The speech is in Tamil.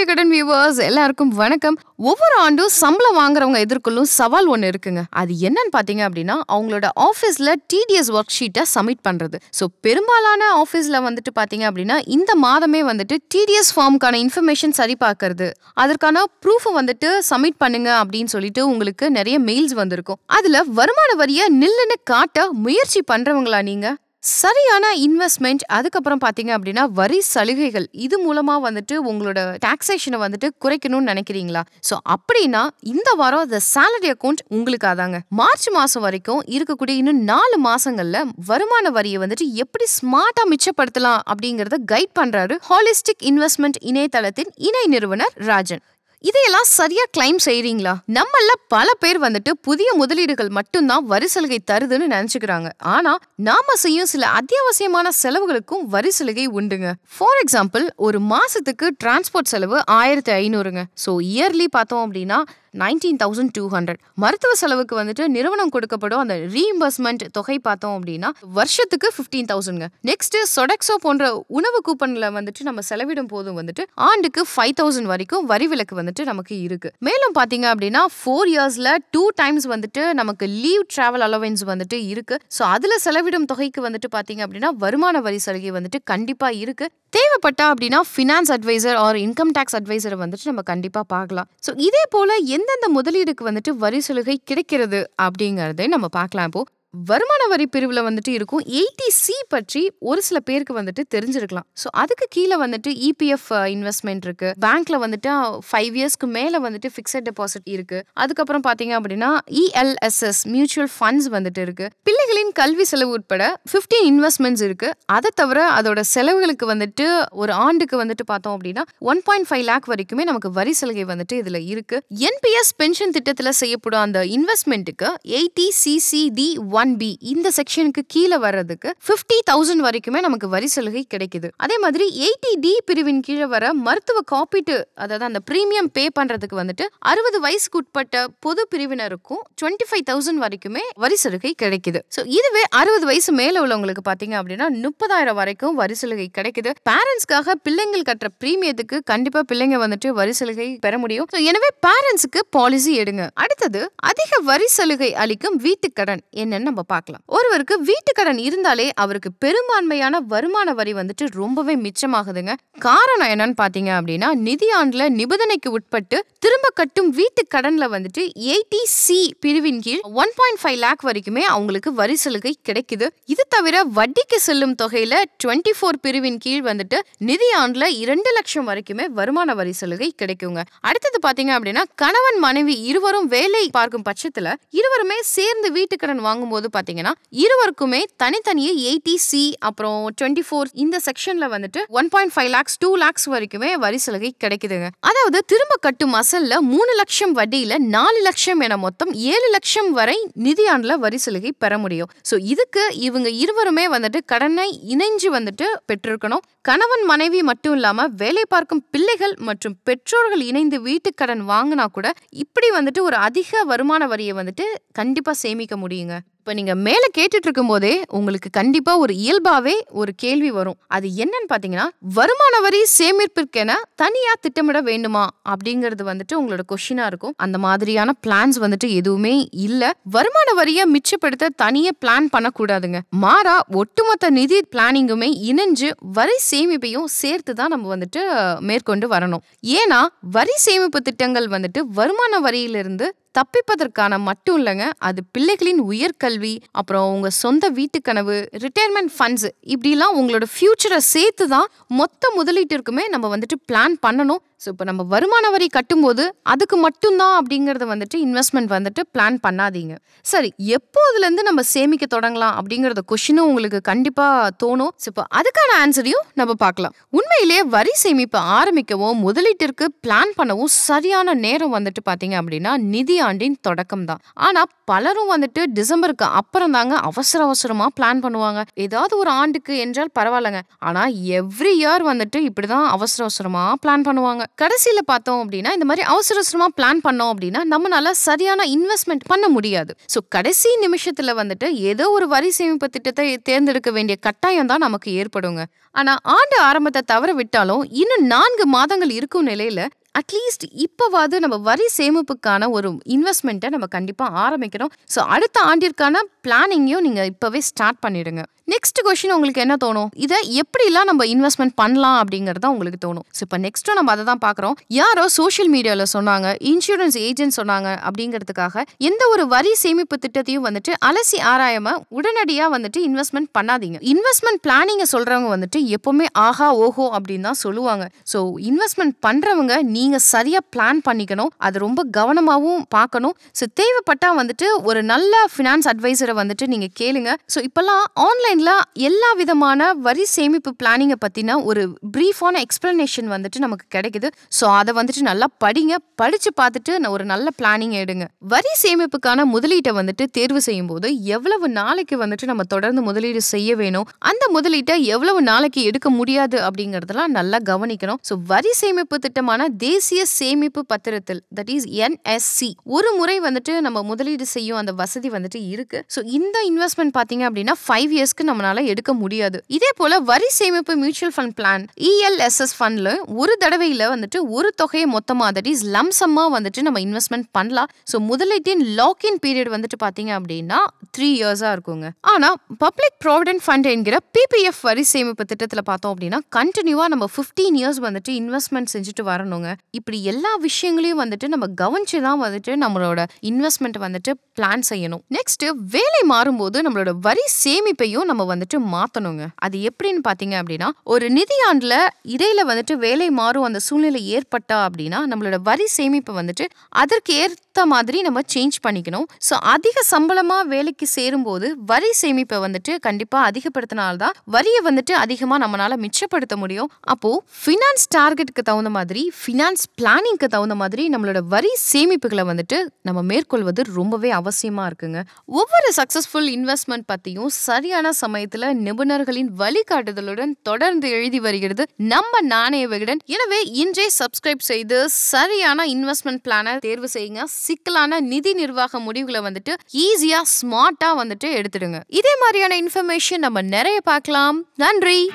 விகடன் வியூவர்ஸ் எல்லாருக்கும் வணக்கம். ஒவ்வொரு ஆண்டும் சம்பளம் வாங்குறவங்க எதிர்கொள்ளும் சவால் ஒன்று இருக்குங்க. அது என்னன்னு பார்த்தீங்க அப்படின்னா அவங்களோட ஆஃபீஸில் டிடிஎஸ் ஒர்க் ஷீட்டை சப்மிட் பண்ணுறது ஸோ பெரும்பாலான ஆஃபீஸில் வந்துட்டு பார்த்தீங்க அப்படின்னா இந்த மாதமே வந்துட்டு டிடிஎஸ் ஃபார்முக்கான இன்ஃபர்மேஷன் சரி பார்க்கறது அதற்கான ப்ரூஃபை வந்துட்டு சப்மிட் பண்ணுங்க அப்படின்னு சொல்லிட்டு உங்களுக்கு நிறைய மெயில்ஸ் வந்திருக்கும். அதில் வருமான வரியை நில்லுன்னு காட்ட முயற்சி பண்ணுறவங்களா நீங்கள் சரியான இன்வெஸ்ட்மெண்ட் அதுக்கப்புறம் பார்த்தீங்க அப்படின்னா வரி சலுகைகள் இது மூலமா வந்துட்டு உங்களோட டாக்ஸேஷனை வந்துட்டு குறைக்கணும்னு நினைக்கிறீங்களா? ஸோ அப்படின்னா இந்த வாரம் த சேலரி அக்கௌண்ட் உங்களுக்கு அதாங்க. மார்ச் மாசம் வரைக்கும் இருக்கக்கூடிய இன்னும் நாலு மாசங்கள்ல வருமான வரியை வந்துட்டு எப்படி ஸ்மார்ட்டா மிச்சப்படுத்தலாம் அப்படிங்கறத கைட் பண்றாரு ஹாலிஸ்டிக் இன்வெஸ்ட்மெண்ட் இணையதளத்தின் இணை நிறுவனர் ராஜன். இதையெல்லாம் சரியா கிளைம் செய்றீங்களா? நம்மள பல பேர் வந்துட்டு புதிய முதலீடுகள் மட்டும்தான் வரி சலுகை தருதுன்னு நினைச்சுக்கிறாங்க. ஆனா நாம செய்யும் சில அத்தியாவசியமான செலவுகளுக்கும் வரி சலுகை உண்டுங்க. ஃபார் எக்ஸாம்பிள் ஒரு மாசத்துக்கு டிரான்ஸ்போர்ட் செலவு ஆயிரத்தி ஐநூறுங்க. ஸோ இயர்லி பார்த்தோம் அப்படின்னா நைன்டீன் தௌசண்ட் டூ ஹண்ட்ரட் மருத்துவ செலவுக்கு வந்துட்டு நிறுவனம் கொடுக்கப்படும் அந்த ரீஇம்பர்ஸ்மெண்ட் தொகை பார்த்தோம் அப்படின்னா வருஷத்துக்கு ஃபிஃப்டீன் தௌசண்ட்ங்க நெக்ஸ்ட் சொடக்ஸோ போன்ற உணவு கூப்பன்ல வந்துட்டு நம்ம செலவிடும் போதும் வந்துட்டு ஆண்டுக்கு ஃபைவ் தௌசண்ட் வரைக்கும் வரி விலக்கு வந்துட்டு நமக்கு இருக்கு. மேலும் பாத்தீங்க அப்படின்னா ஃபோர் இயர்ஸ்ல டூ டைம்ஸ் வந்துட்டு நமக்கு லீவ் டிராவல் அலவன்ஸ் வந்துட்டு இருக்கு. ஸோ அதுல செலவிடும் தொகைக்கு வந்துட்டு பாத்தீங்க அப்படின்னா வருமான வரி சலுகை வந்துட்டு கண்டிப்பா இருக்கு. தேவைப்பட்டா அப்படின்னா finance adviser or income tax அட்வைசரை வந்துட்டு நம்ம கண்டிப்பா பார்க்கலாம். ஸோ இதே போல எந்தெந்த முதலீடுக்கு வந்துட்டு வரி சலுகை கிடைக்கிறது அப்படிங்கறதை நம்ம பார்க்கலாம் இப்போ. வருமான வரி பிரிவில் வந்துட்டு இருக்கும். எயிட்டி சி பற்றி ஒரு சில பேருக்கு வந்துட்டு தெரிஞ்சிருக்கலாம். ஸோ அதுக்கு கீழே வந்துட்டு இபிஎஃப் இன்வெஸ்ட்மெண்ட் இருக்கு. பேங்க்ல வந்துட்டு ஃபைவ் இயர்ஸ்க்கு மேலே வந்துட்டு ஃபிக்ஸட் டெபாசிட் இருக்கு. அதுக்கப்புறம் பார்த்தீங்க அப்படின்னா இஎல்எஸ்எஸ் மியூச்சுவல் ஃபண்ட்ஸ் வந்துட்டு இருக்கு. பிள்ளைகளின் கல்வி செலவு உட்பட ஃபிஃப்டீன் இன்வெஸ்ட்மெண்ட்ஸ் இருக்கு. அதை தவிர அதோட செலவுகளுக்கு வந்துட்டு ஒரு ஆண்டுக்கு வந்துட்டு பார்த்தோம் அப்படின்னா ஒன் பாயிண்ட் ஃபைவ் லேக் வரைக்குமே நமக்கு வரி சலுகை வந்துட்டு இதுல இருக்கு. என்பிஎஸ் பென்ஷன் திட்டத்தில் செய்யப்படும் அந்த இன்வெஸ்ட்மெண்ட்டுக்கு எயிட்டி சிசிடி ஒன் பி இந்த செக்ஷனுக்கு கீழே வர்றதுக்கு ஃபிஃப்டி தௌசண்ட் வரைக்குமே நமக்கு வரி சலுகை கிடைக்குது. அதே மாதிரி எயிட்டி டி பிரிவின் கீழே வர மருத்துவ காப்பீட்டு அதாவது அந்த பிரீமியம் பே பண்றதுக்கு வந்துட்டு அறுபது வயசுக்கு உட்பட்ட பொது பிரிவினருக்கும் டுவெண்ட்டி ஃபைவ் தௌசண்ட் வரைக்குமே வரி சலுகை கிடைக்குது. ஸோ இதுவே அறுபது வயசு மேல உள்ளவங்களுக்கு பாத்தீங்க அப்படின்னா முப்பதாயிரம் வரைக்கும் வரி சலுகை கிடைக்குது. பேரண்ட்ஸ்க்காக பிள்ளைங்கள் கட்டுற பிரீமியத்துக்கு கண்டிப்பா பிள்ளைங்க வந்துட்டு வரி சலுகை பெற முடியும். எனவே பேரண்ட்ஸுக்கு பாலிசி எடுங்க. அடுத்தது அதிக வரி சலுகை அளிக்கும் வீட்டுக்கடன் என்னன்னு நம்ம பார்க்கலாம். ஒருவருக்கு வீட்டுக்கடன் இருந்தாலே அவருக்கு பெரும்பான்மையான வருமான வரி வந்துட்டு ரொம்பவே மிச்சமாகுதுங்க. காரணம் என்னன்னு பாத்தீங்க அப்படின்னா நிதியாண்டுல நிபந்தனைக்கு உட்பட்டு திரும்ப கட்டும் வீட்டு கடன்ல வந்துட்டு எயிட்டி சி பிரிவின் கீழ் ஒன் பாயிண்ட் ஃபைவ் லேக் வரைக்குமே அவங்களுக்கு வரி சலுகை கிடைக்குது. இது தவிர வட்டிக்கு செல்லும் தொகையில டுவெண்ட்டி ஃபோர் பிரிவின் கீழ் வந்துட்டு நிதியாண்டுல இரண்டு லட்சம் வரைக்குமே வருமான வரி சலுகை கிடைக்குங்க. அடுத்தது பாத்தீங்க அப்படின்னா கணவன் மனைவி இருவரும் வேலை பார்க்கும் பட்சத்துல இருவருமே சேர்ந்து வீட்டுக்கடன் போது பாத்தீங்கன்னா இருவருக்குமே தனித்தனியே எயிட்டி சி அப்புறம் டுவெண்ட்டி ஃபோர் இந்த செக்ஷன்ல வந்துட்டு one point five lakhs two lakhs வரைக்குமே வரி சலுகை கிடைக்குதுங்க. அதாவது திரும்ப கட்டும் அசல்ல மூணு லட்சம் வட்டியில நாலு லட்சம் என மொத்தம் ஏழு லட்சம் வரை நிதியாண்டுல வரி சலுகை பெற முடியும். ஸோ இதுக்கு இவங்க இருவருமே வந்துட்டு கடனை இணைஞ்சு வந்துட்டு பெற்றிருக்கணும். கணவன் மனைவி மட்டும் இல்லாம வேலை பார்க்கும் பிள்ளைகள் மற்றும் பெற்றோர்கள் இணைந்து வீட்டு கடன் வாங்கினா கூட இப்படி வந்துட்டு ஒரு அதிக வருமான வரியை வந்துட்டு கண்டிப்பா சேமிக்க முடியுங்க. இப்ப இப்போ நீங்கள் மேலே கேட்டுட்டு இருக்கும்போதே உங்களுக்கு கண்டிப்பாக ஒரு இயல்பாகவே ஒரு கேள்வி வரும். அது என்னன்னு பார்த்தீங்கன்னா வருமான வரி சேமிப்பிற்கென தனியாக திட்டமிட வேண்டுமா? அப்படிங்கிறது வந்துட்டு உங்களோட கொஷினாக இருக்கும். அந்த மாதிரியான பிளான்ஸ் வந்துட்டு எதுவுமே இல்லை. வருமான வரியை மிச்சப்படுத்த தனியாக பிளான் பண்ணக்கூடாதுங்க. மாறா ஒட்டுமொத்த நிதி பிளானிங்குமே இணைஞ்சு வரி சேமிப்பையும் சேர்த்து தான் நம்ம வந்துட்டு மேற்கொண்டு வரணும். ஏன்னா வரி சேமிப்பு திட்டங்கள் வந்துட்டு வருமான வரியிலிருந்து தப்பிப்பதற்கான மட்டும் இல்லைங்க. அது பிள்ளைகளின் உயர்கல்வி அப்புறம் உங்க சொந்த வீட்டு கனவு ரிட்டையர்மெண்ட் ஃபண்ட்ஸ் இப்படிலாம் உங்களோட ஃப்யூச்சரை சேர்த்து தான் மொத்த முதலீட்டிற்குமே நம்ம வந்துட்டு பிளான் பண்ணணும். ஸோ இப்போ நம்ம வருமான வரி கட்டும்போது அதுக்கு மட்டும்தான் அப்படிங்கிறத வந்துட்டு இன்வெஸ்ட்மெண்ட் வந்துட்டு பிளான் பண்ணாதீங்க. சரி எப்போதுலேருந்து நம்ம சேமிக்க தொடங்கலாம் அப்படிங்கிறத கொஷினும் உங்களுக்கு கண்டிப்பாக தோணும். ஸோ இப்போ அதுக்கான ஆன்சரையும் நம்ம பார்க்கலாம். உண்மையிலேயே வரி சேமிப்பு ஆரம்பிக்கவும் முதலீட்டிற்கு பிளான் பண்ணவும் சரியான நேரம் வந்துட்டு பார்த்தீங்க அப்படின்னா நிதி ஆண்டின் தொடக்கம் தான். ஆனால் பலரும் வந்துட்டு டிசம்பருக்கு அப்புறம் தாங்க அவசர அவசரமாக பிளான் பண்ணுவாங்க. ஏதாவது ஒரு ஆண்டுக்கு என்றால் பரவாயில்லைங்க. ஆனால் எவ்ரி இயர் வந்துட்டு இப்படி தான் அவசர அவசரமாக பிளான் பண்ணுவாங்க. கடைசியில பார்த்தோம் அப்படின்னா இந்த மாதிரி அவசர அவசரமாக பிளான் பண்ணோம் அப்படின்னா நம்மளால சரியான இன்வெஸ்ட்மெண்ட் பண்ண முடியாது. ஸோ கடைசி நிமிஷத்துல வந்துட்டு ஏதோ ஒரு வரி சேமிப்பு திட்டத்தை தேர்ந்தெடுக்க வேண்டிய கட்டாயம் தான் நமக்கு ஏற்படுங்க. ஆனா ஆண்டு ஆரம்பத்தை தவற விட்டாலும் இன்னும் நான்கு மாதங்கள் இருக்கும் நிலையில அட்லீஸ்ட் இப்போவாது நம்ம வரி சேமிப்புக்கான ஒரு இன்வெஸ்ட்மெண்ட்டை நம்ம கண்டிப்பாக ஆரம்பிக்கிறோம் ஸோ அடுத்த ஆண்டிற்கான பிளானிங்கையும் நீங்கள் இப்போவே ஸ்டார்ட் பண்ணிடுங்க. நெக்ஸ்ட் கொஷின் உங்களுக்கு என்ன தோணும்? இதை எப்படிலாம் நம்ம இன்வெஸ்ட்மெண்ட் பண்ணலாம் அப்படிங்கிறது தான் உங்களுக்கு தோணும். ஸோ இப்போ நெக்ஸ்ட்டும் நம்ம அதை தான் பார்க்குறோம். யாரோ சோஷியல் மீடியாவில் சொன்னாங்க இன்சூரன்ஸ் ஏஜென்ட் சொன்னாங்க அப்படிங்கிறதுக்காக எந்த ஒரு வரி சேமிப்பு திட்டத்தையும் வந்துட்டு அலசி ஆராயாம உடனடியாக வந்துட்டு இன்வெஸ்ட்மெண்ட் பண்ணாதீங்க. இன்வெஸ்ட்மெண்ட் பிளானிங்கை சொல்றவங்க வந்துட்டு எப்போவுமே ஆஹா ஓஹோ அப்படின்னு தான் சொல்லுவாங்க. ஸோ இன்வெஸ்ட்மெண்ட் பண்றவங்க நீங்க சரியா பிளான் பண்ணிக்கணும். அது ரொம்ப கவனமாகவும் பார்க்கணும். ஸோ தேவைப்பட்டா வந்துட்டு ஒரு நல்ல ஃபினான்ஸ் அட்வைசரை வந்துட்டு நீங்க கேளுங்க. ஸோ இப்பெல்லாம் ஆன்லைன்ல எல்லா விதமான வரி சேமிப்பு பிளானிங்கை பற்றின ஒரு ப்ரீஃபான எக்ஸ்பிளனேஷன் வந்துட்டு நமக்கு கிடைக்குது. ஸோ அதை வந்துட்டு நல்லா படிங்க. படிச்சு பார்த்துட்டு நான் ஒரு நல்ல பிளானிங் எடுங்க. வரி சேமிப்புக்கான முதலீட்டை வந்துட்டு தேர்வு செய்யும் போது எவ்வளவு நாளைக்கு வந்துட்டு நம்ம தொடர்ந்து முதலீடு செய்ய வேணும்? அந்த முதலீட்டை எவ்வளவு நாளைக்கு எடுக்க முடியாது அப்படிங்கறதெல்லாம் நல்லா கவனிக்கணும். ஸோ வரி சேமிப்பு திட்டமான தேசிய சேமிப்பு பத்திரத்தில் தட் இஸ் என்எஸ்சி ஒரு முறை வந்துட்டு நம்ம முதலீடு செய்யும் அந்த வசதி வந்துட்டு இருக்கு. ஸோ இந்த இன்வெஸ்ட்மெண்ட் பார்த்தீங்க அப்படின்னா ஃபைவ் இயர்ஸ்க்கு நம்மளால எடுக்க முடியாது. இதே போல வரி சேமிப்பு மியூச்சுவல் ஃபண்ட் பிளான் இஎல்எஸ்எஸ் ஃபண்ட்ல ஒரு தடவையில வந்துட்டு ஒரு தொகையை மொத்தமா தட் இஸ் லம்சமா வந்துட்டு நம்ம இன்வெஸ்ட்மெண்ட் பண்ணலாம். ஸோ முதலீட்டின் லாக்இன் பீரியட் வந்துட்டு பார்த்தீங்க அப்படின்னா த்ரீ இயர்ஸாக இருக்குங்க. ஆனால் பப்ளிக் ப்ராவிடென்ட் ஃபண்ட் என்கிற பிபிஎஃப் வரி சேமிப்பு திட்டத்தில் பார்த்தோம் அப்படின்னா கண்டினியூவாக நம்ம ஃபிஃப்டீன் இயர்ஸ் வந்துட்டு இன்வெஸ்ட்மெண்ட் செஞ்சுட்டு வரணுங்க. இப்படி எல்லா விஷயங்களையும் வந்துட்டு நம்ம கவனிச்சு தான் வந்துட்டு நம்மளோட இன்வெஸ்ட்மெண்ட் வந்துட்டு பிளான் செய்யணும். நெக்ஸ்ட் வேலை மாறும்போது நம்மளோட வரி சேமிப்பையும் நம்ம வந்துட்டு மாத்தணுங்க. அது எப்படின்னு பாத்தீங்க அப்படின்னா ஒரு நிதியாண்டுல இடையில வந்துட்டு வேலை மாறும் அந்த சூழ்நிலை ஏற்பட்டா அப்படின்னா நம்மளோட வரி சேமிப்பு வந்துட்டு அதற்கு ஏற்ற மாதிரி நம்ம சேஞ்ச் பண்ணிக்கணும். ஸோ அதிக சம்பளமா வேலைக்கு சேரும்போது வரி சேமிப்பை வந்துட்டு கண்டிப்பா அதிகப்படுத்தினால்தான் வரியை வந்துட்டு அதிகமா நம்மளால மிச்சப்படுத்த முடியும். அப்போ ஃபினான்ஸ் டார்கெட்டுக்கு தகுந்த மாதிரி ஃபினான்ஸ் பிளானிங்க்கு தகுந்த மாதிரி நம்மளோட வரி சேமிப்புகளை வந்துட்டு நம்ம மேற்கொள்வது ரொம்பவே அவசியமா இருக்குங்க. ஒவ்வொரு சக்ஸஸ்ஃபுல் இன்வெஸ்ட்மெண்ட் பற்றியும் சரியான சமயத்தில் நிபுணர்களின் வழிகாட்டுதலுடன் தொடர்ந்து எழுதி வருகிறது. நம்ம நாணய விகடன். எனவே இன்றே சப்ஸ்கிரைப் செய்து சரியான இன்வெஸ்ட்மெண்ட் பிளானை தேர்வு செய்யுங்க. சிக்கலான நிதி நிர்வாக முடிவுகளை வந்துட்டு ஈஸியாக ஸ்மார்ட்டாக வந்துட்டு எடுத்துடுங்க. இதே மாதிரியான இன்ஃபர்மேஷன் நம்ம நிறைய பார்க்கலாம். நன்றி!